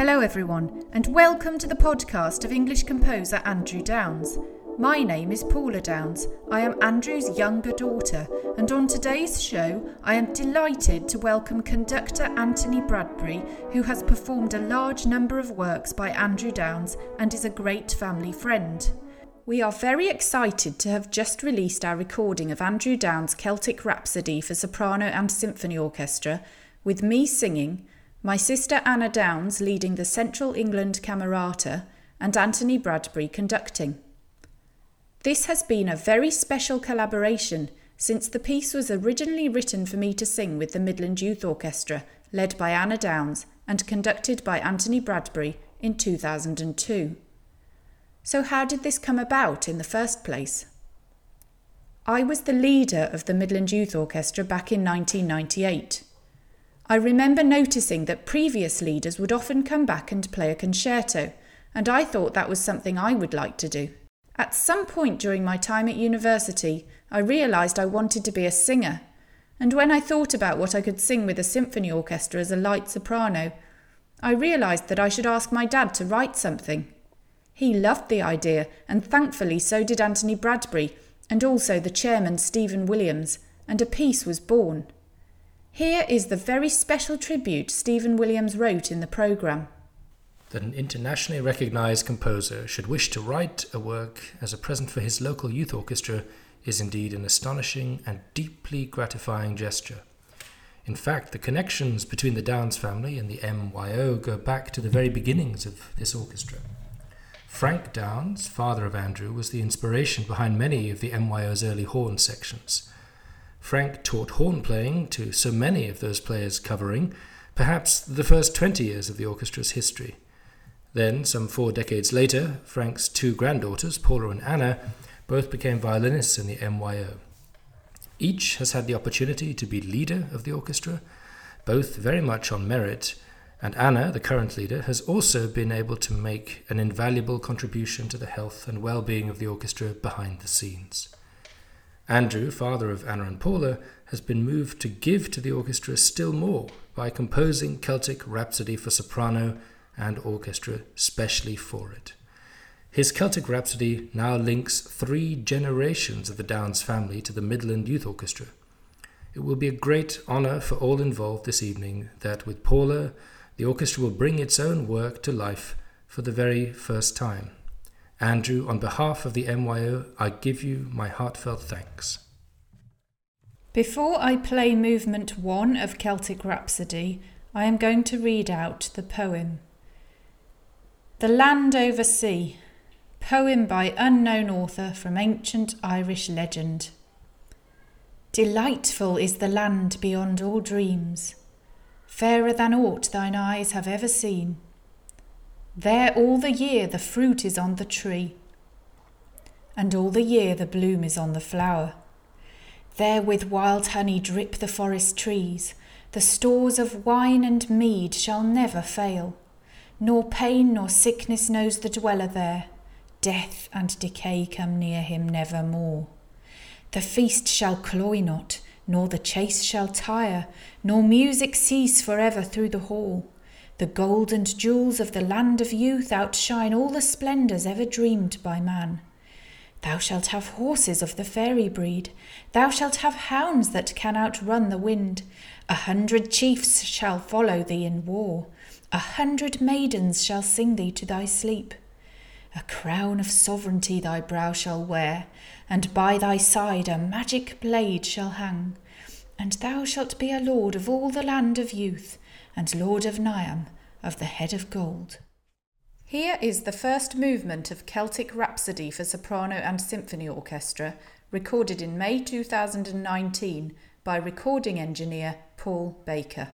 Hello, everyone, and welcome to the podcast of English composer Andrew Downes. My name is Paula Downes. I am Andrew's younger daughter, and on today's show, I am delighted to welcome conductor Anthony Bradbury, who has performed a large number of works by Andrew Downes and is a great family friend. We are very excited to have just released our recording of Andrew Downes' Celtic Rhapsody for soprano and symphony orchestra, with me singing my sister Anna Downes leading the Central England Camerata, and Anthony Bradbury conducting. This has been a very special collaboration since the piece was originally written for me to sing with the Midland Youth Orchestra, led by Anna Downes and conducted by Anthony Bradbury in 2002. So, how did this come about in the first place? I was the leader of the Midland Youth Orchestra back in 1998. I remember noticing that previous leaders would often come back and play a concerto, and I thought that was something I would like to do. At some point during my time at university, I realised I wanted to be a singer, and when I thought about what I could sing with a symphony orchestra as a light soprano, I realised that I should ask my dad to write something. He loved the idea, and thankfully so did Anthony Bradbury, and also the chairman Stephen Williams, and a piece was born. Here is the very special tribute Stephen Williams wrote in the programme. That an internationally recognized composer should wish to write a work as a present for his local youth orchestra is indeed an astonishing and deeply gratifying gesture. In fact, the connections between the Downes family and the MYO go back to the very beginnings of this orchestra. Frank Downes, father of Andrew, was the inspiration behind many of the MYO's early horn sections. Frank taught horn playing to so many of those players covering perhaps the first 20 years of the orchestra's history. Then, some four decades later, Frank's two granddaughters, Paula and Anna, both became violinists in the MYO. Each has had the opportunity to be leader of the orchestra, both very much on merit, and Anna, the current leader, has also been able to make an invaluable contribution to the health and well being of the orchestra behind the scenes. Andrew, father of Anna and Paula, has been moved to give to the orchestra still more by composing Celtic Rhapsody for soprano and orchestra specially for it. His Celtic Rhapsody now links three generations of the Downes family to the Midland Youth Orchestra. It will be a great honour for all involved this evening that with Paula, the orchestra will bring its own work to life for the very first time. Andrew, on behalf of the MYO, I give you my heartfelt thanks. Before I play movement one of Celtic Rhapsody, I am going to read out the poem. The Land Over Sea, poem by unknown author from ancient Irish legend. Delightful is the land beyond all dreams, fairer than aught thine eyes have ever seen. There all the year the fruit is on the tree, and all the year the bloom is on the flower. There with wild honey drip the forest trees, the stores of wine and mead shall never fail, nor pain nor sickness knows the dweller there, death and decay come near him never more. The feast shall cloy not, nor the chase shall tire, nor music cease for ever through the hall. The gold and jewels of the land of youth outshine all the splendours ever dreamed by man. Thou shalt have horses of the fairy breed, thou shalt have hounds that can outrun the wind. A hundred chiefs shall follow thee in war, a hundred maidens shall sing thee to thy sleep. A crown of sovereignty thy brow shall wear, and by thy side a magic blade shall hang. And thou shalt be a lord of all the land of youth, and Lord of Niam, of the Head of Gold. Here is the first movement of Celtic Rhapsody for soprano and symphony orchestra, recorded in May 2019 by recording engineer Paul Baker.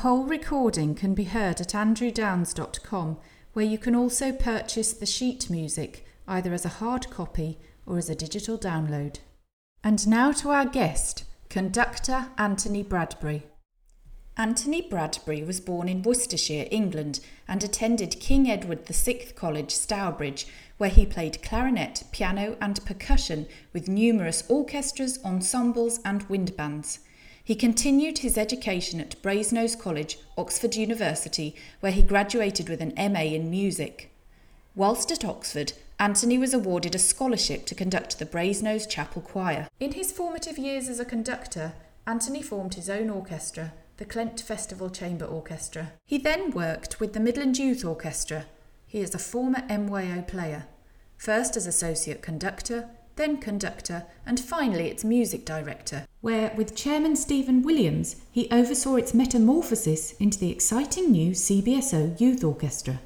Whole recording can be heard at andrewdownes.com, where you can also purchase the sheet music either as a hard copy or as a digital download. And now to our guest, conductor Anthony Bradbury. Anthony Bradbury was born in Worcestershire, England, and attended King Edward VI College, Stourbridge, where he played clarinet, piano, and percussion with numerous orchestras, ensembles, and wind bands. He continued his education at Brasenose College, Oxford University, where he graduated with an MA in music. Whilst at Oxford, Anthony was awarded a scholarship to conduct the Brasenose Chapel Choir. In his formative years as a conductor, Anthony formed his own orchestra, the Clent Festival Chamber Orchestra. He then worked with the Midland Youth Orchestra. He is a former MYO player, first as associate conductor, then conductor, and finally its music director, where, with Chairman Stephen Williams, he oversaw its metamorphosis into the exciting new CBSO Youth Orchestra.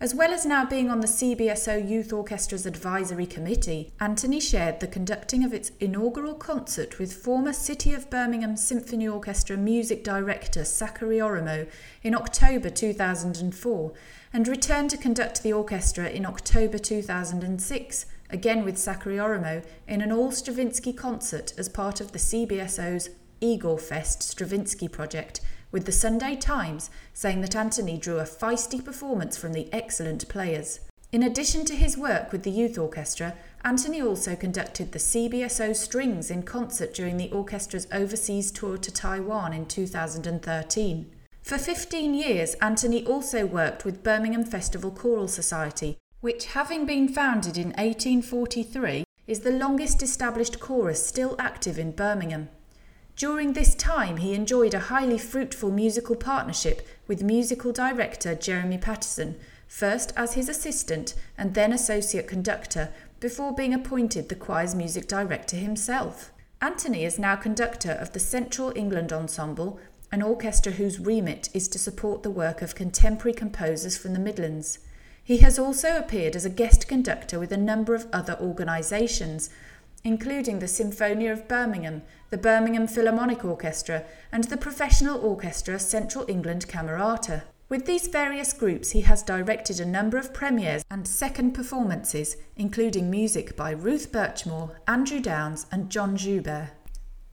As well as now being on the CBSO Youth Orchestra's advisory committee, Anthony shared the conducting of its inaugural concert with former City of Birmingham Symphony Orchestra music director Sakari Oramo in October 2004 and returned to conduct the orchestra in October 2006 again with Sakari Oramo, in an all Stravinsky concert as part of the CBSO's Igor Fest Stravinsky project, with the Sunday Times saying that Anthony drew a feisty performance from the excellent players. In addition to his work with the youth orchestra, Anthony also conducted the CBSO Strings in concert during the orchestra's overseas tour to Taiwan in 2013. For 15 years, Anthony also worked with Birmingham Festival Choral Society, which, having been founded in 1843, is the longest established chorus still active in Birmingham. During this time, he enjoyed a highly fruitful musical partnership with musical director Jeremy Patterson, first as his assistant and then associate conductor, before being appointed the choir's music director himself. Anthony is now conductor of the Central England Ensemble, an orchestra whose remit is to support the work of contemporary composers from the Midlands. He has also appeared as a guest conductor with a number of other organisations, including the Symphonia of Birmingham, the Birmingham Philharmonic Orchestra, and the professional orchestra Central England Camerata. With these various groups, he has directed a number of premieres and second performances, including music by Ruth Birchmore, Andrew Downes, and John Joubert.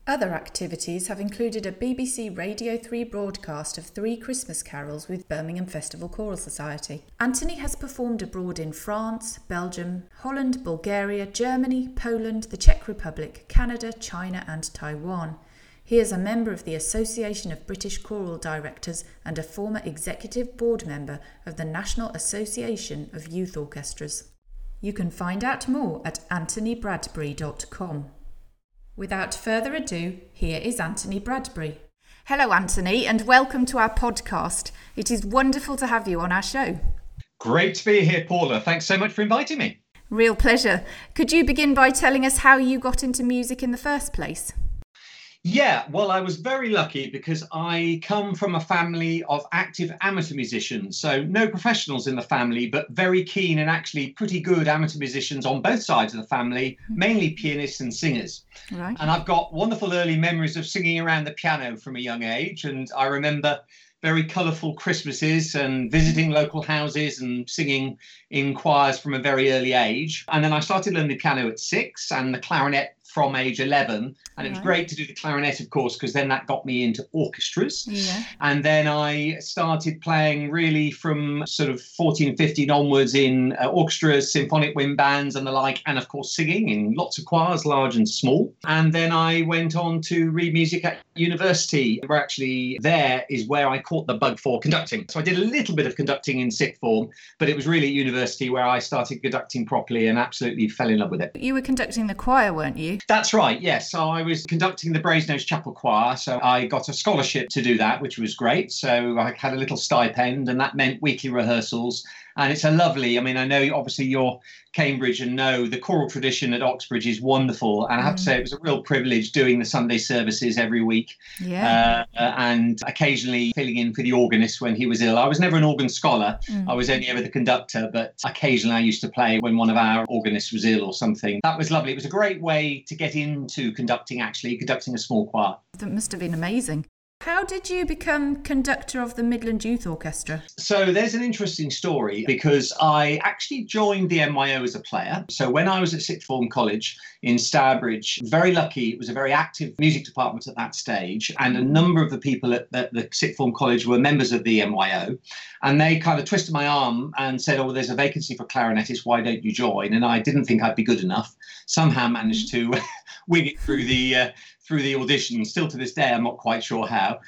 Other activities have included a BBC Radio 3 broadcast of three Christmas carols with Birmingham Festival Choral Society. Anthony has performed abroad in France, Belgium, Holland, Bulgaria, Germany, Poland, the Czech Republic, Canada, China, and Taiwan. He is a member of the Association of British Choral Directors and a former executive board member of the National Association of Youth Orchestras. You can find out more at anthonybradbury.com. Without further ado, here is Anthony Bradbury. Hello, Anthony, and welcome to our podcast. It is wonderful to have you on our show. Great to be here, Paula. Thanks so much for inviting me. Real pleasure. Could you begin by telling us how you got into music in the first place? Yeah, well, I was very lucky because I come from a family of active amateur musicians. So, no professionals in the family, but very keen and actually pretty good amateur musicians on both sides of the family, hmm. mainly pianists and singers. Right. And I've got wonderful early memories of singing around the piano from a young age. And I remember very colourful Christmases and visiting local houses and singing in choirs from a very early age. And then I started learning the piano at six and the clarinet from age 11 and it was great to do the clarinet of course because then that got me into orchestras. Yeah. and then i started playing really from sort of 14 15 onwards in uh, orchestras symphonic wind bands and the like and of course singing in lots of choirs large and small. And then i went on to read music at university where actually there is where i caught the bug for conducting so i did a little bit of conducting in sixth form but it was really at university where i started conducting properly and absolutely fell in love with it you were conducting the choir weren't you that's right, yes. So I was conducting the Brasenose Chapel Choir. So I got a scholarship to do that, which was great. So I had a little stipend, and that meant weekly rehearsals and it's a lovely. I mean, I know obviously you're Cambridge and know the choral tradition at Oxbridge is wonderful, and I have mm. to say it was a real privilege doing the Sunday services every week, yeah, uh, and occasionally filling in for the organist when he was ill. I was never an organ scholar; mm. I was only ever the conductor, but occasionally I used to play when one of our organists was ill or something. That was lovely. It was a great way to get into conducting, actually conducting a small choir. That must have been amazing. How did you become conductor of the Midland Youth Orchestra? So there's an interesting story because I actually joined the MYO as a player. So when I was at sixth form college in Stourbridge, very lucky, it was a very active music department at that stage, and a number of the people at, at the sixth form college were members of the MYO, and they kind of twisted my arm and said, "Oh, there's a vacancy for clarinetist. Why don't you join?" And I didn't think I'd be good enough. Somehow managed to wing it through the uh, through the audition. Still to this day, I'm not quite sure how.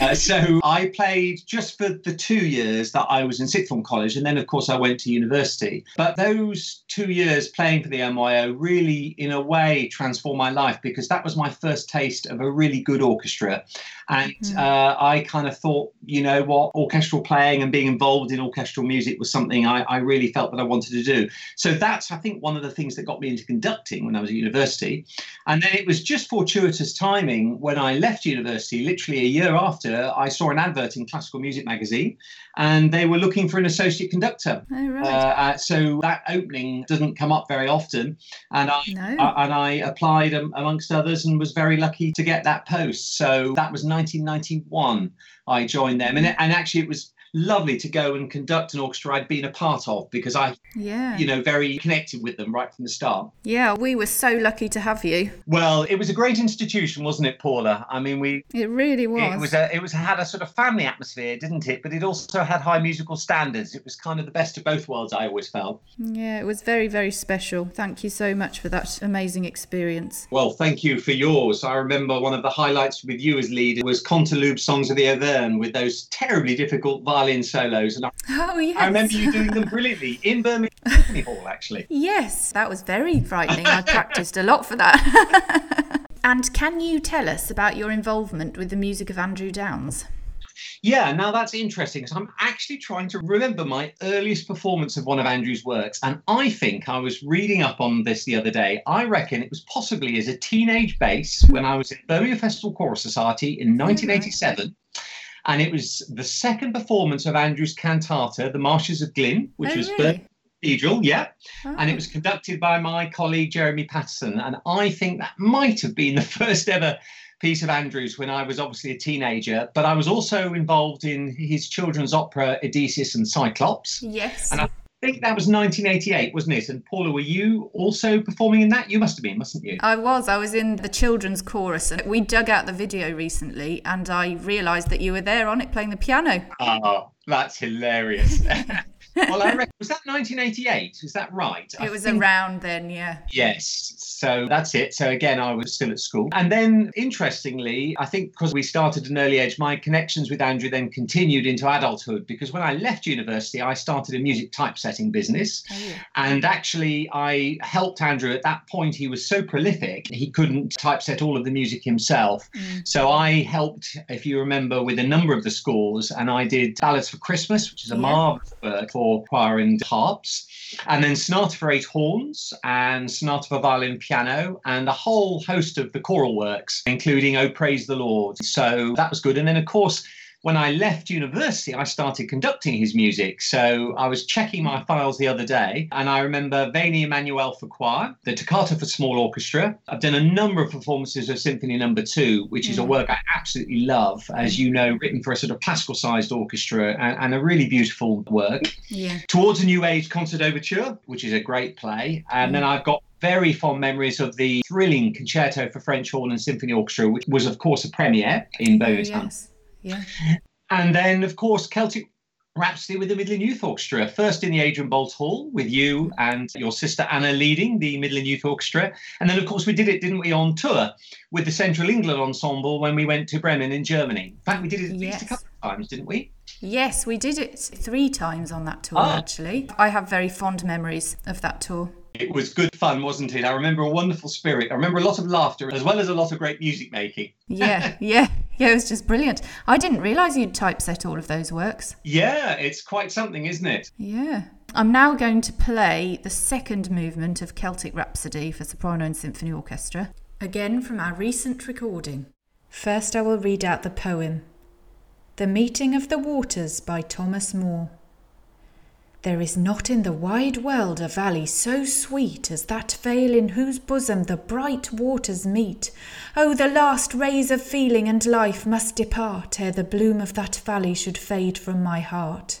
Uh, so I played just for the two years that I was in sixth form college, and then of course I went to university. But those two years playing for the MYO really, in a way, transformed my life because that was my first taste of a really good orchestra, and mm-hmm. uh, I kind of thought, you know what, orchestral playing and being involved in orchestral music was something I, I really felt that I wanted to do. So that's I think one of the things that got me into conducting when I was at university, and then it was just fortuitous timing when I left university, literally a year after after, I saw an advert in Classical Music Magazine, and they were looking for an associate conductor. Oh, right. Uh, uh, so that opening doesn't come up very often, and I, no. I and I applied um, amongst others, and was very lucky to get that post. So that was 1991. I joined them. And, and actually, it was lovely to go and conduct an orchestra I'd been a part of because I, Yeah. you know, very connected with them right from the start. Yeah, we were so lucky to have you. Well, it was a great institution, wasn't it, Paula? I mean, we It really was. it was a, it was had a sort of family atmosphere, didn't it? But it also had high musical standards. It was kind of the best of both worlds. I always felt. yeah, it was very, very special. Thank you so much for that amazing experience. Well, thank you for yours. I remember one of the highlights with you as leader was Canteloube Songs of the Auvergne with those terribly difficult violin solos, and I, Oh, yes. I remember you doing them brilliantly in Birmingham Symphony Hall, actually. Yes, that was very frightening. I practiced a lot for that. and can you tell us about your involvement with the music of Andrew Downes? Yeah, now that's interesting because I'm actually trying to remember my earliest performance of one of Andrew's works. And I think I was reading up on this the other day. I reckon it was possibly as a teenage bass when I was in Birmingham Festival Chorus Society in 1987. And it was the second performance of Andrew's cantata, The Marshes of Glynn, which oh, was really? Birmingham Cathedral, yeah. And Oh. it ah. was conducted by my colleague Jeremy Patterson. And I think that might have been the first ever piece of Andrew's when I was obviously a teenager. But I was also involved in his children's opera Odysseus and Cyclops. Yes. And I think that was 1988, wasn't it? And Paula, were you also performing in that? You must have been, mustn't you? I was. I was in the children's chorus, and we dug out the video recently, and I realised that you were there on it playing the piano. Oh, that's hilarious. well, I reckon, was that 1988? Is that right? I It was think- around then, yeah. Yes. So that's it. So again, I was still at school. And then interestingly, I think because we started at an early age, my connections with Andrew then continued into adulthood because when I left university, I started a music typesetting business. Oh, yeah. And actually, I helped Andrew at that point. He was so prolific, he couldn't typeset all of the music himself. Mm. So I helped, if you remember, with a number of the scores. And I did Ballads for Christmas, which is a Yeah. marvelous work for choir and harps. And then Sonata for Eight Horns and Sonata for Violin Piano, and a whole host of the choral works, including Oh Praise the Lord. So that was good. And then, of course, when I left university, I started conducting his music. So I was checking my files the other day, and I remember Veni Emmanuel for choir, the Toccata for small orchestra. I've done a number of performances of Symphony Number Two, which is a Mm. work I absolutely love, as you know, written for a sort of classical sized orchestra and, and a really beautiful work. Yeah. Towards a New Age Concert Overture, which is a great play. And then I've got very fond memories of the thrilling concerto for French horn and symphony orchestra, which was, of course, a premiere in Oh, Birmingham. yes. Yeah. And then, of course, Celtic Rhapsody with the Midland Youth Orchestra, first in the Adrian Boult Hall with you and your sister Anna leading the Midland Youth Orchestra. And then, of course, we did it, didn't we, on tour with the Central England Ensemble when we went to Bremen in Germany. In fact, we did it at least Yes. a couple of times, didn't we? Yes, we did it three times on that tour, Ah. actually. I have very fond memories of that tour. It was good fun, wasn't it? I remember a wonderful spirit. I remember a lot of laughter as well as a lot of great music making. Yeah, yeah, yeah, it was just brilliant. I didn't realise you'd typeset all of those works. Yeah, it's quite something, isn't it? Yeah. I'm now going to play the second movement of Celtic Rhapsody for soprano and symphony orchestra, again from our recent recording. First, I will read out the poem The Meeting of the Waters by Thomas Moore. There is not in the wide world a valley so sweet as that vale in whose bosom the bright waters meet. Oh, the last rays of feeling and life must depart ere the bloom of that valley should fade from my heart.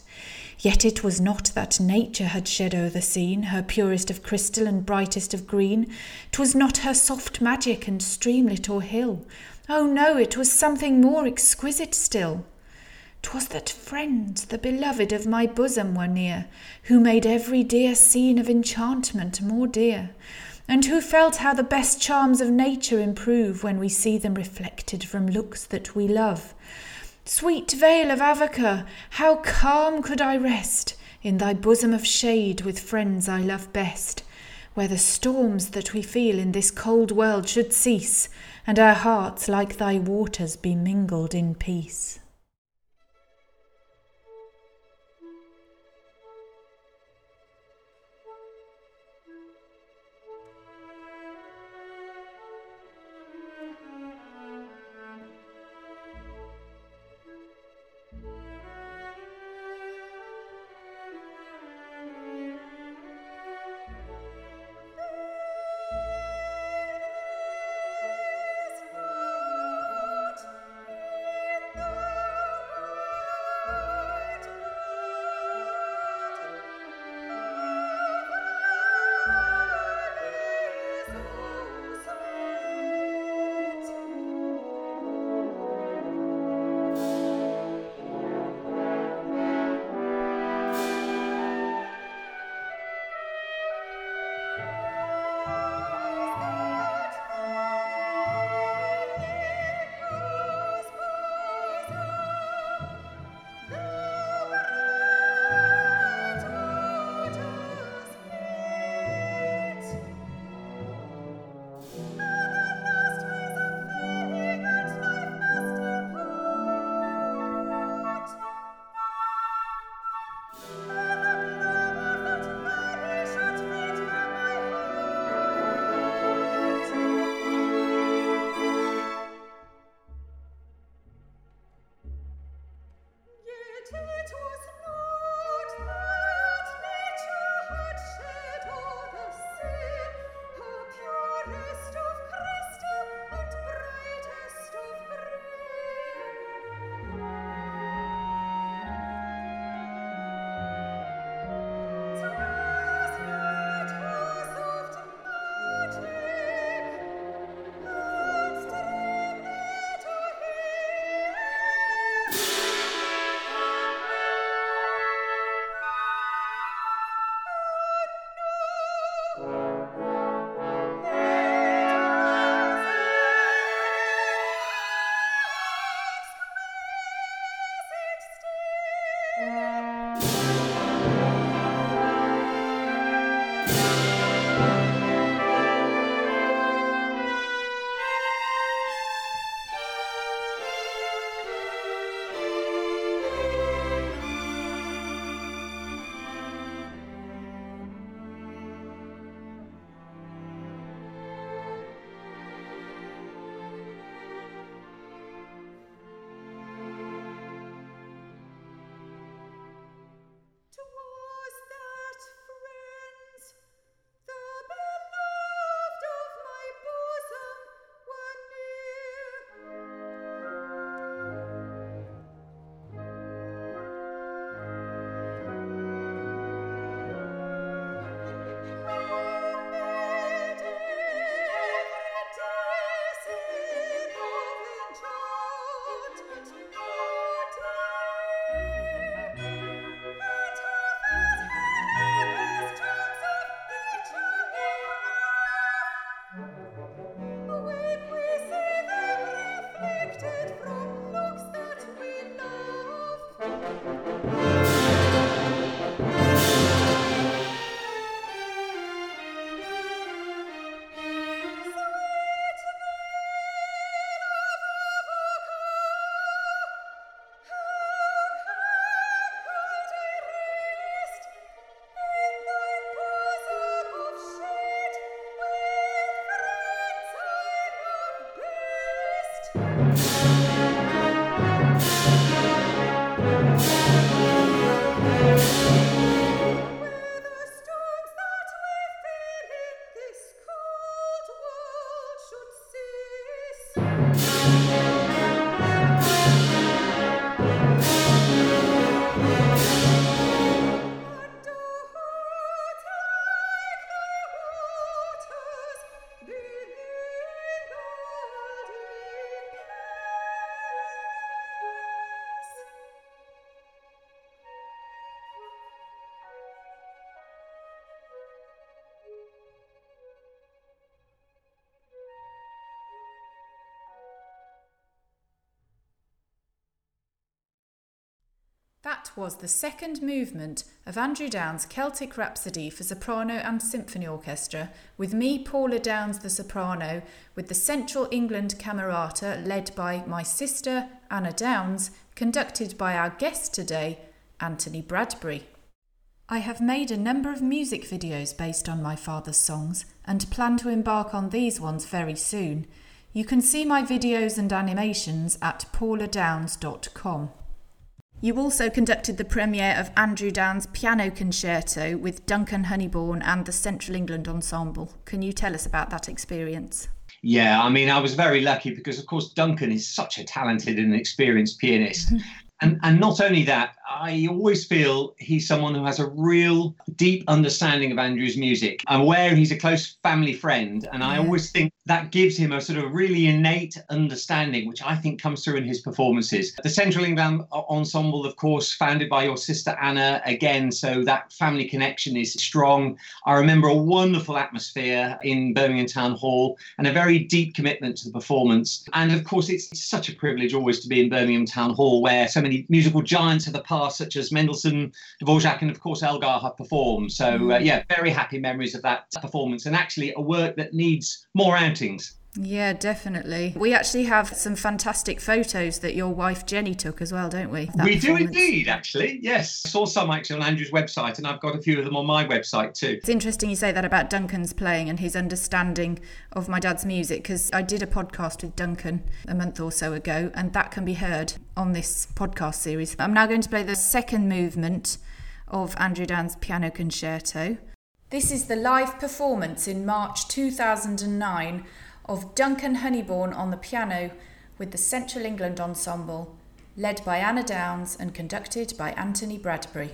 Yet it was not that nature had shed o'er the scene her purest of crystal and brightest of green. 'Twas not her soft magic and streamlet or hill. Oh no, it was something more exquisite still. 'Twas that friends, the beloved of my bosom, were near, who made every dear scene of enchantment more dear, and who felt how the best charms of nature improve when we see them reflected from looks that we love. Sweet vale of Avoca, how calm could I rest in thy bosom of shade with friends I love best, where the storms that we feel in this cold world should cease, and our hearts like thy waters be mingled in peace. That was the second movement of Andrew Downes' Celtic Rhapsody for soprano and symphony orchestra, with me, Paula Downes, the soprano, with the Central England Camerata led by my sister, Anna Downes, conducted by our guest today, Anthony Bradbury. I have made a number of music videos based on my father's songs and plan to embark on these ones very soon. You can see my videos and animations at pauladownes.com. You also conducted the premiere of Andrew Downes' piano concerto with Duncan Honeybourne and the Central England Ensemble. Can you tell us about that experience? Yeah, I mean, I was very lucky because, of course, Duncan is such a talented and experienced pianist. and, and not only that, I always feel he's someone who has a real deep understanding of Andrew's music. I'm aware he's a close family friend, and I always think that gives him a sort of really innate understanding, which I think comes through in his performances. The Central England Ensemble, of course, founded by your sister Anna, again, so that family connection is strong. I remember a wonderful atmosphere in Birmingham Town Hall and a very deep commitment to the performance. And of course, it's such a privilege always to be in Birmingham Town Hall, where so many musical giants of the past, such as Mendelssohn, Dvorak, and of course Elgar, have performed. So, uh, yeah, very happy memories of that performance and actually a work that needs more out yeah, definitely. We actually have some fantastic photos that your wife Jenny took as well, don't we? we do indeed, actually. Yes. I saw some actually on Andrew's website, and I've got a few of them on my website too. It's interesting you say that about Duncan's playing and his understanding of my dad's music because I did a podcast with Duncan a month or so ago, and that can be heard on this podcast series. I'm now going to play the second movement of Andrew Downes' piano concerto. This is the live performance in March 2009 of Duncan Honeybourne on the piano with the Central England Ensemble, led by Anna Downes and conducted by Anthony Bradbury.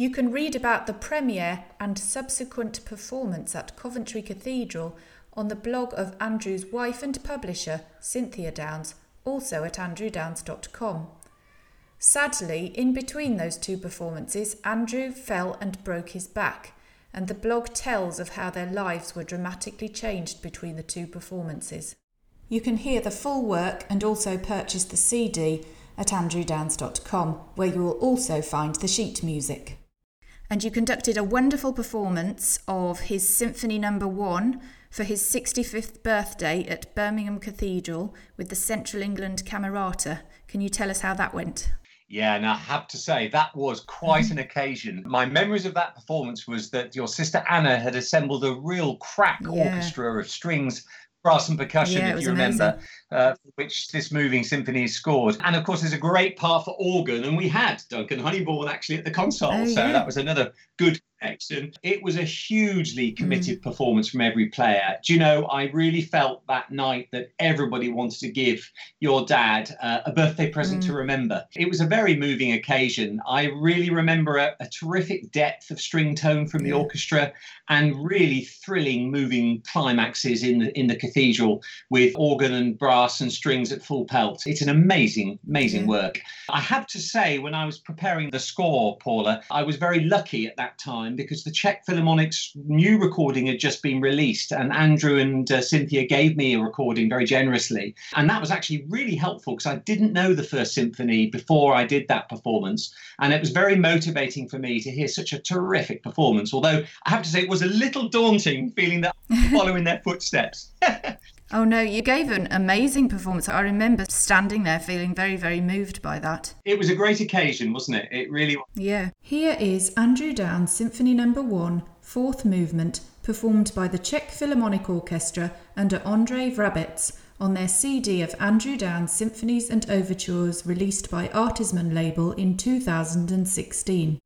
You can read about the premiere and subsequent performance at Coventry Cathedral on the blog of Andrew's wife and publisher, Cynthia Downes, also at andrewdownes.com. Sadly, in between those two performances, Andrew fell and broke his back, and the blog tells of how their lives were dramatically changed between the two performances. You can hear the full work and also purchase the CD at andrewdownes.com, where you will also find the sheet music. And you conducted a wonderful performance of his Symphony Number no. 1 for his 65th birthday at Birmingham Cathedral with the Central England Camerata. Can you tell us how that went? Yeah, and I have to say that was quite an occasion. My memories of that performance was that your sister Anna had assembled a real crack yeah. orchestra of strings brass and percussion, yeah, if you remember, uh, which this moving symphony is scored. And of course, there's a great part for organ, and we had Duncan Honeybourne actually at the console, oh, so yeah. that was another good connection. It was a hugely committed mm. performance from every player. Do you know, I really felt that night that everybody wanted to give your dad uh, a birthday present mm. to remember. It was a very moving occasion. I really remember a, a terrific depth of string tone from the yeah. orchestra and really thrilling, moving climaxes in the in the cathedral with organ and brass and strings at full pelt. It's an amazing, amazing yeah. work. I have to say, when I was preparing the score, Paula, I was very lucky at that time because the Czech Philharmonic's new recording had just been released, and Andrew and uh, Cynthia gave me a recording very generously. And that was actually really helpful because I didn't know the first symphony before I did that performance. And it was very motivating for me to hear such a terrific performance. Although I have to say, it was a little daunting feeling that following their footsteps. Oh no, you gave an amazing performance. I remember standing there feeling very, very moved by that. It was a great occasion, wasn't it? It really was. Yeah. Here is Andrew Downes Symphony Number no. 1, fourth movement, performed by the Czech Philharmonic Orchestra under Andrei Vrabets on their CD of Andrew Downes Symphonies and Overtures released by Artesmon label in 2016.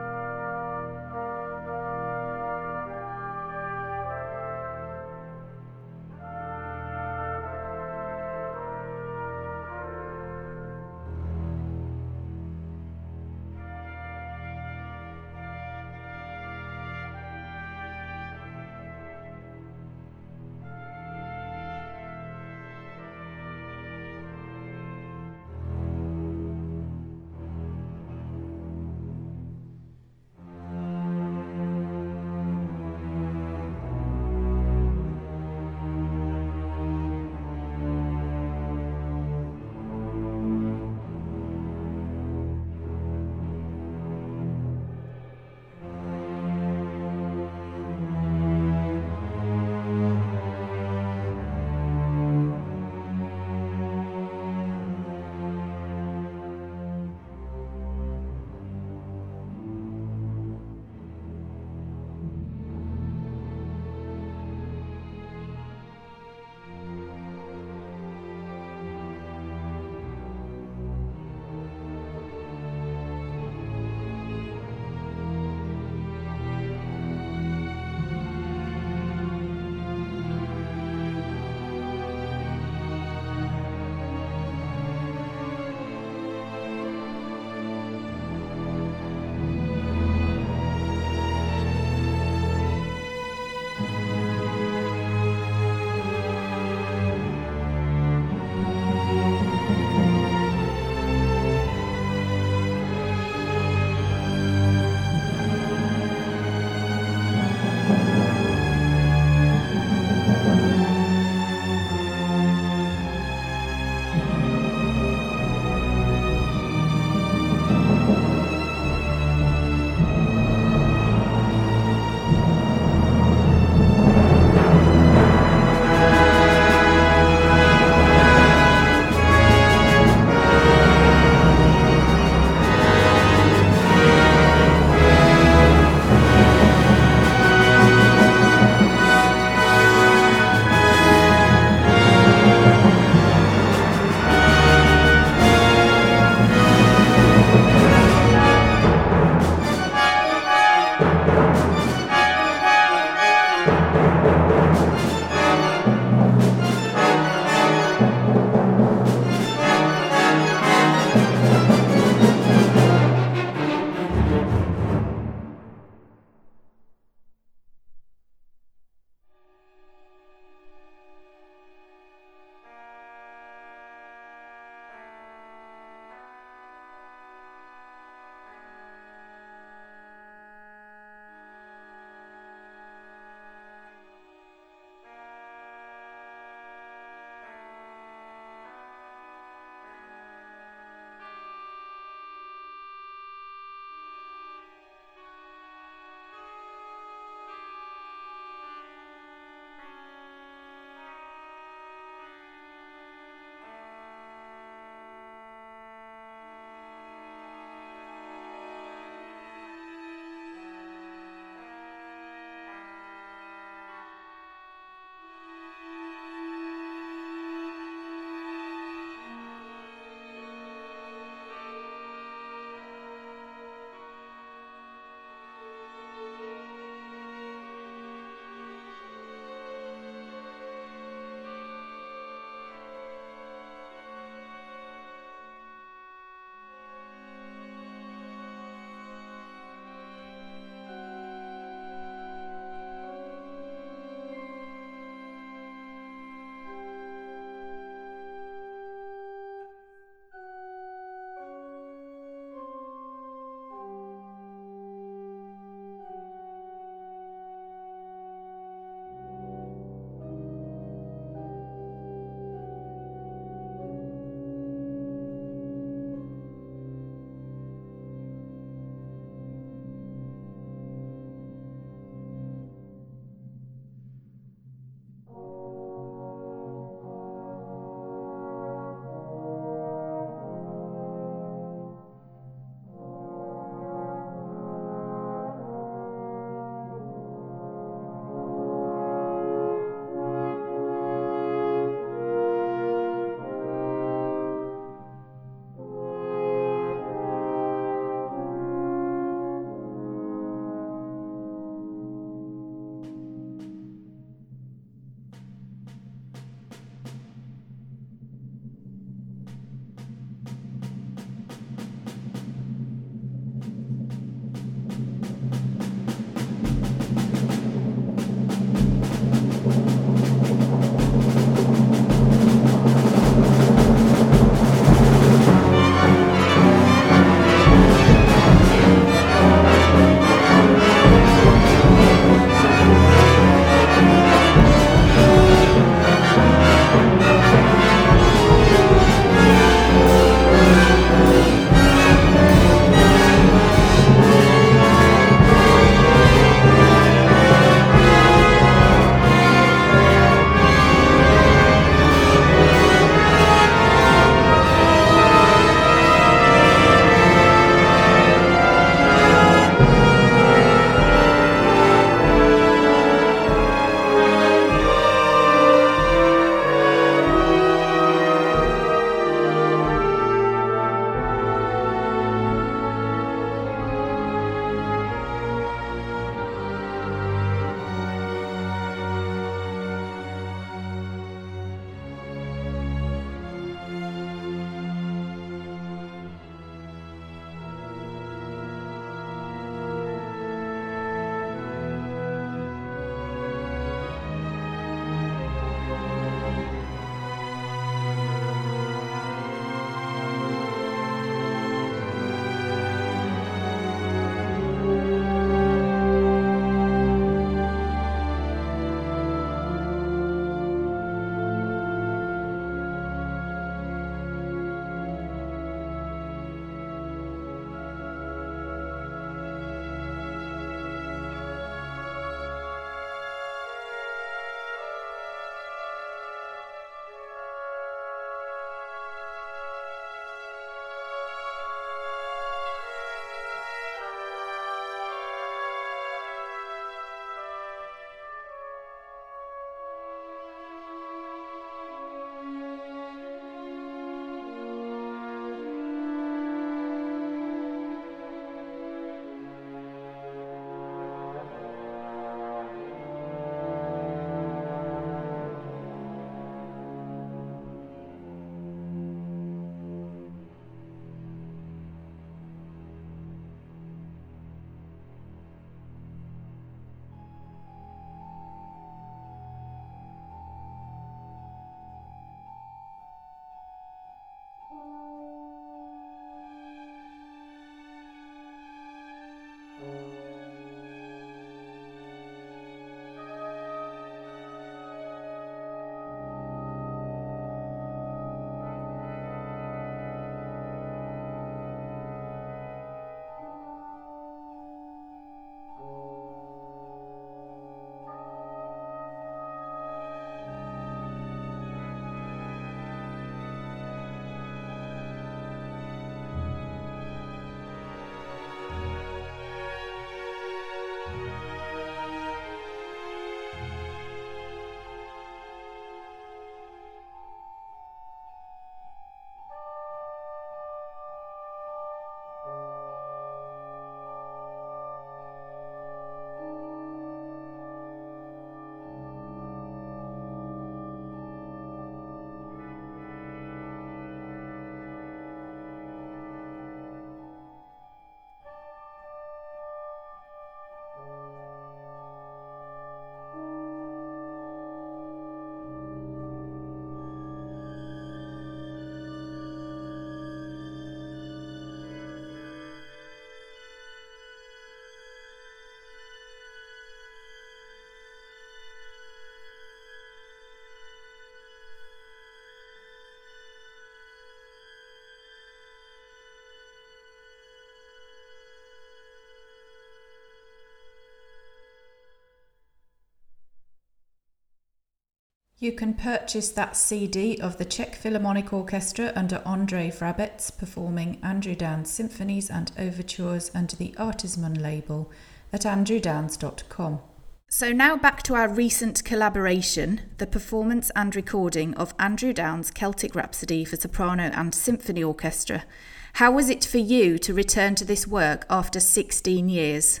You can purchase that CD of the Czech Philharmonic Orchestra under Andrei Vrabets performing Andrew Downes symphonies and overtures under the Artesmon label at andrewdownes.com. So now back to our recent collaboration, the performance and recording of Andrew Downes' Celtic Rhapsody for soprano and symphony orchestra. How was it for you to return to this work after 16 years?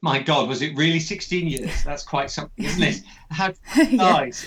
My God, was it really 16 years? That's quite something, isn't it? How nice.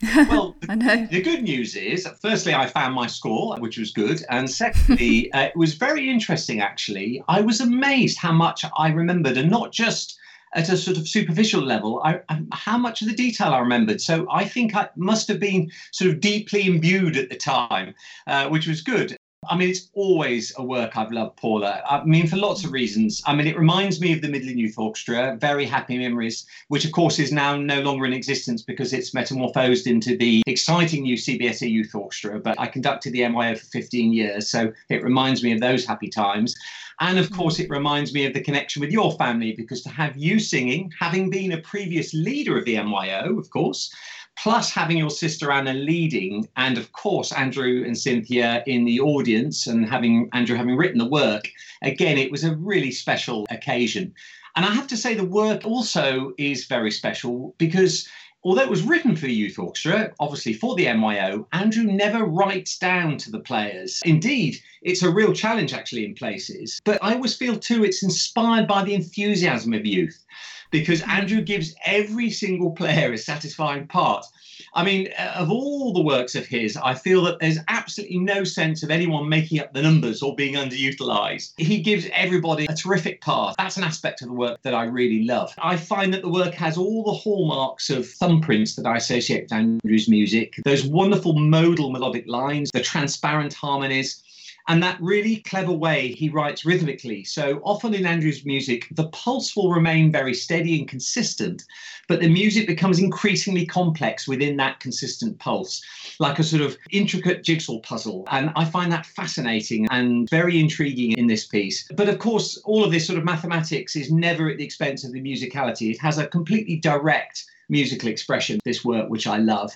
well, the, the, good news is, firstly, I found my score, which was good. And secondly, uh, it was very interesting, actually. I was amazed how much I remembered, and not just at a sort of superficial level, I, I, how much of the detail I remembered. So I think I must have been sort of deeply imbued at the time, uh, which was good. I mean, it's always a work I've loved, Paula. I mean, for lots of reasons. I mean, it reminds me of the Midland Youth Orchestra, very happy memories, which of course is now no longer in existence because it's metamorphosed into the exciting new CBSO Youth Orchestra. But I conducted the MYO for 15 years, so it reminds me of those happy times. And of course, it reminds me of the connection with your family because to have you singing, having been a previous leader of the MYO, of course, plus having your sister Anna leading, and of course Andrew and Cynthia in the audience, and having Andrew having written the work. Again, it was a really special occasion. And I have to say, the work also is very special because although it was written for the youth orchestra, obviously for the MYO, Andrew never writes down to the players. Indeed, it's a real challenge actually in places. But I always feel too it's inspired by the enthusiasm of youth because Andrew gives every single player a satisfying part. I mean, uh, of all the works of his, I feel that there's absolutely no sense of anyone making up the numbers or being underutilized. He gives everybody a terrific part. That's an aspect of the work that I really love. I find that the work has all the hallmarks of thumbprints that I associate with Andrew's music. Those wonderful modal melodic lines, the transparent harmonies, and that really clever way he writes rhythmically. So often in Andrew's music, the pulse will remain very steady and consistent, but the music becomes increasingly complex within that consistent pulse, like a sort of intricate jigsaw puzzle. And I find that fascinating and very intriguing in this piece. But of course, all of this sort of mathematics is never at the expense of the musicality. It has a completely direct musical expression, this work, which I love.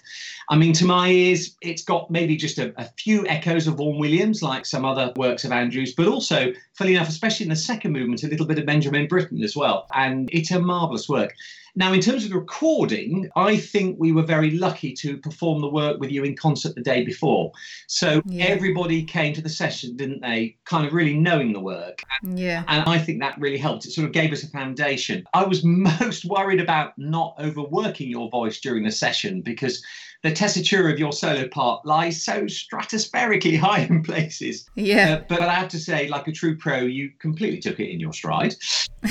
I mean, to my ears, it's got maybe just a, a few echoes of Vaughan Williams, like some other works of Andrews, but also, funny enough, especially in the second movement, a little bit of Benjamin Britten as well. And it's a marvellous work. Now, in terms of the recording, I think we were very lucky to perform the work with you in concert the day before. So yeah. everybody came to the session, didn't they? Kind of really knowing the work. Yeah. And I think that really helped. It sort of gave us a foundation. I was most worried about not overworking your voice during the session because the tessitura of your solo part lies so stratospherically high in places. Yeah. Uh, but I have to say, like a true pro, you completely took it in your stride.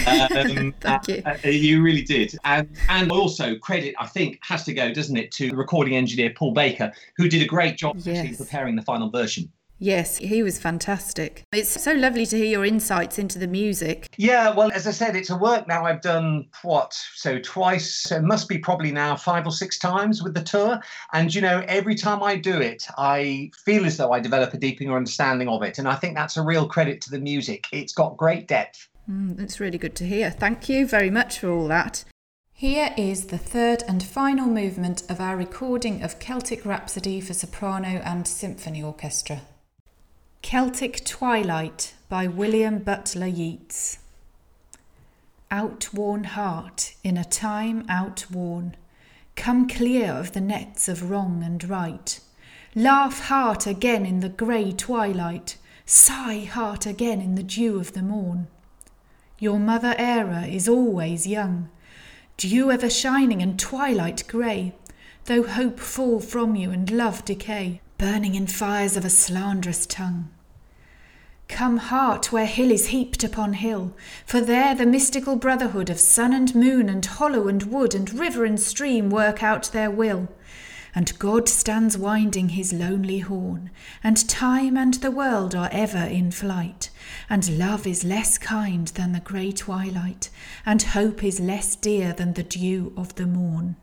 Um, Thank you. Uh, you really did. And, and also, credit, I think, has to go, doesn't it, to the recording engineer, Paul Baker, who did a great job yes. actually preparing the final version. Yes, he was fantastic. It's so lovely to hear your insights into the music. Yeah, well, as I said, it's a work now I've done what? So twice, so it must be probably now five or six times with the tour. And, you know, every time I do it, I feel as though I develop a deeper understanding of it. And I think that's a real credit to the music. It's got great depth. Mm, that's really good to hear. Thank you very much for all that. Here is the third and final movement of our recording of Celtic Rhapsody for soprano and symphony orchestra. Celtic Twilight by William Butler Yeats. Outworn heart, in a time outworn, come clear of the nets of wrong and right. Laugh heart again in the grey twilight, sigh heart again in the dew of the morn. Your mother Eire is always young, dew ever shining and twilight grey, though hope fall from you and love decay burning in fires of a slanderous tongue. Come, heart, where hill is heaped upon hill, for there the mystical brotherhood of sun and moon and hollow and wood and river and stream work out their will. And God stands winding his lonely horn, and time and the world are ever in flight, and love is less kind than the grey twilight, and hope is less dear than the dew of the morn.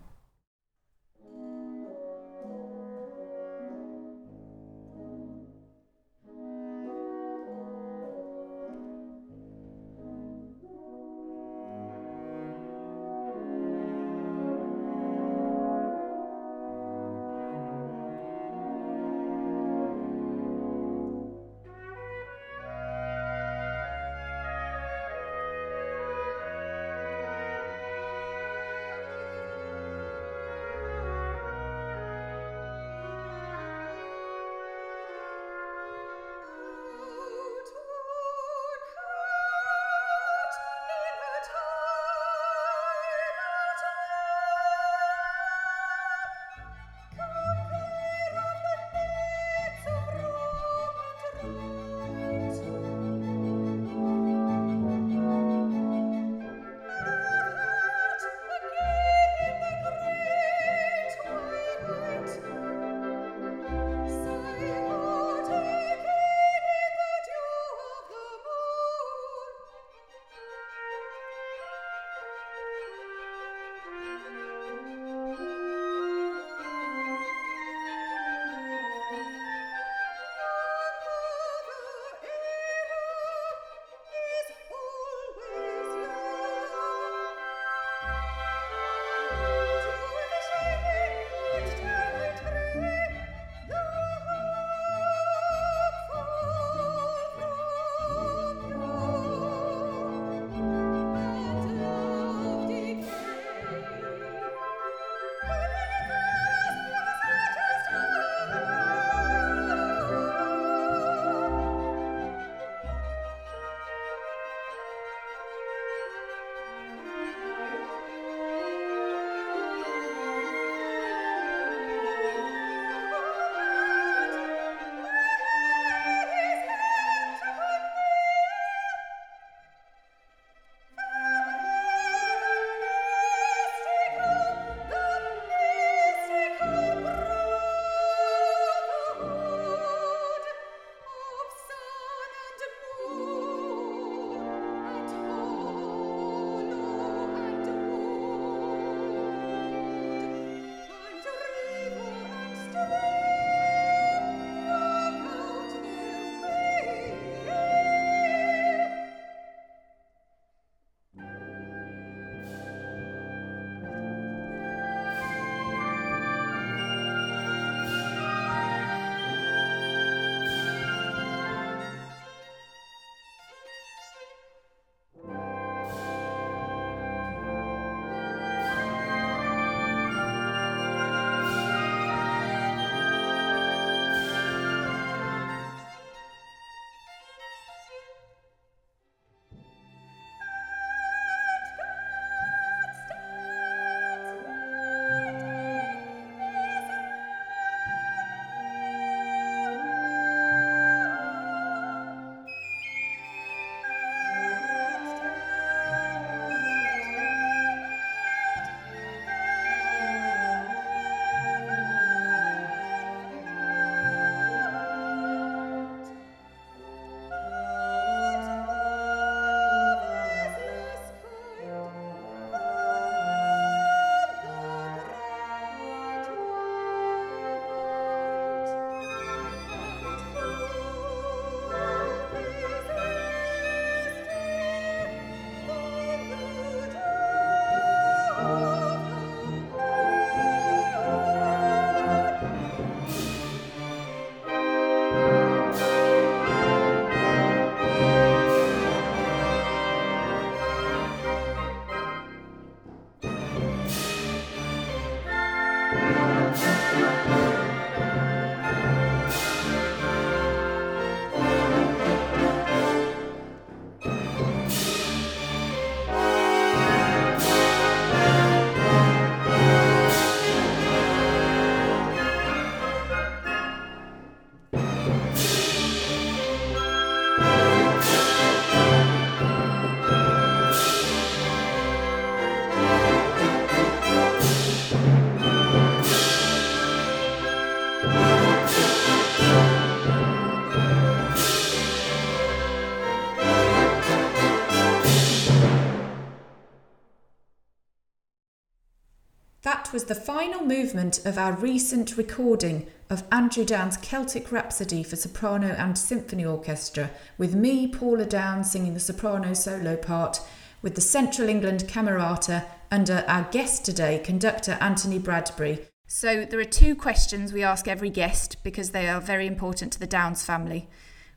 Was the final movement of our recent recording of Andrew Downes' Celtic Rhapsody for soprano and symphony orchestra, with me, Paula Downes, singing the soprano solo part, with the Central England Camerata under our guest today, conductor Anthony Bradbury. So, there are two questions we ask every guest because they are very important to the Downes family.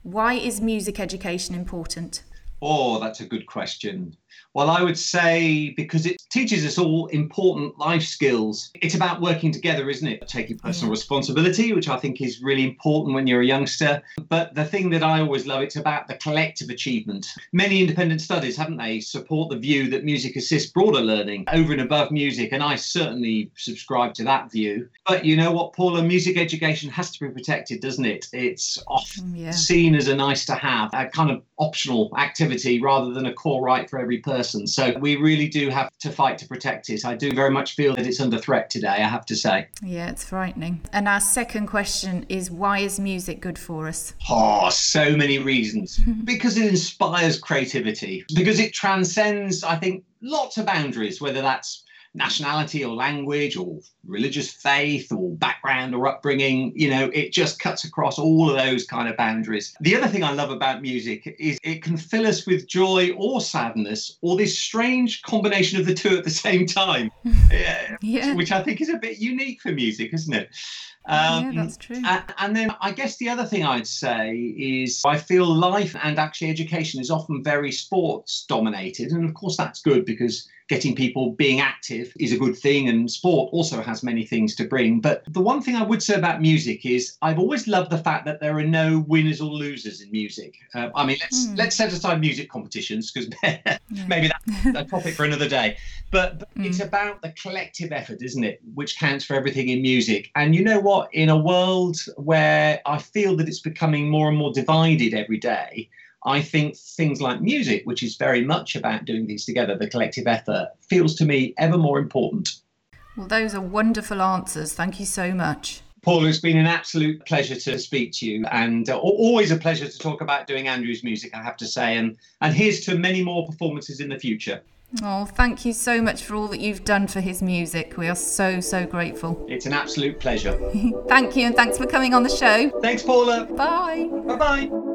Why is music education important? Oh, that's a good question. Well, I would say because it teaches us all important life skills. It's about working together, isn't it? Taking personal yeah. responsibility, which I think is really important when you're a youngster. But the thing that I always love, it's about the collective achievement. Many independent studies, haven't they, support the view that music assists broader learning over and above music. And I certainly subscribe to that view. But you know what, Paula? Music education has to be protected, doesn't it? It's often yeah. seen as a nice to have, a kind of optional activity rather than a core right for every person person. So we really do have to fight to protect it. I do very much feel that it's under threat today, I have to say. Yeah, it's frightening. And our second question is why is music good for us? Oh, so many reasons. because it inspires creativity, because it transcends, I think, lots of boundaries, whether that's nationality or language or religious faith or background or upbringing. You know, it just cuts across all of those kind of boundaries. The other thing I love about music is it can fill us with joy or sadness or this strange combination of the two at the same time, yeah. which I think is a bit unique for music, isn't it? Um, yeah, that's true. And, and then I guess the other thing I'd say is I feel life and actually education is often very sports dominated. And of course, that's good because getting people being active is a good thing, and sport also has many things to bring. But the one thing I would say about music is I've always loved the fact that there are no winners or losers in music. Uh, I mean, let's mm. let's set aside music competitions because maybe that's a topic for another day. But, but mm. it's about the collective effort, isn't it, which counts for everything in music. And you know what? In a world where I feel that it's becoming more and more divided every day. I think things like music, which is very much about doing these together, the collective effort, feels to me ever more important. Well, those are wonderful answers. Thank you so much. Paul, it's been an absolute pleasure to speak to you, and uh, always a pleasure to talk about doing Andrew's music, I have to say. And, and here's to many more performances in the future. Oh, thank you so much for all that you've done for his music. We are so, so grateful. It's an absolute pleasure. thank you, and thanks for coming on the show. Thanks, Paula. Bye. Bye bye.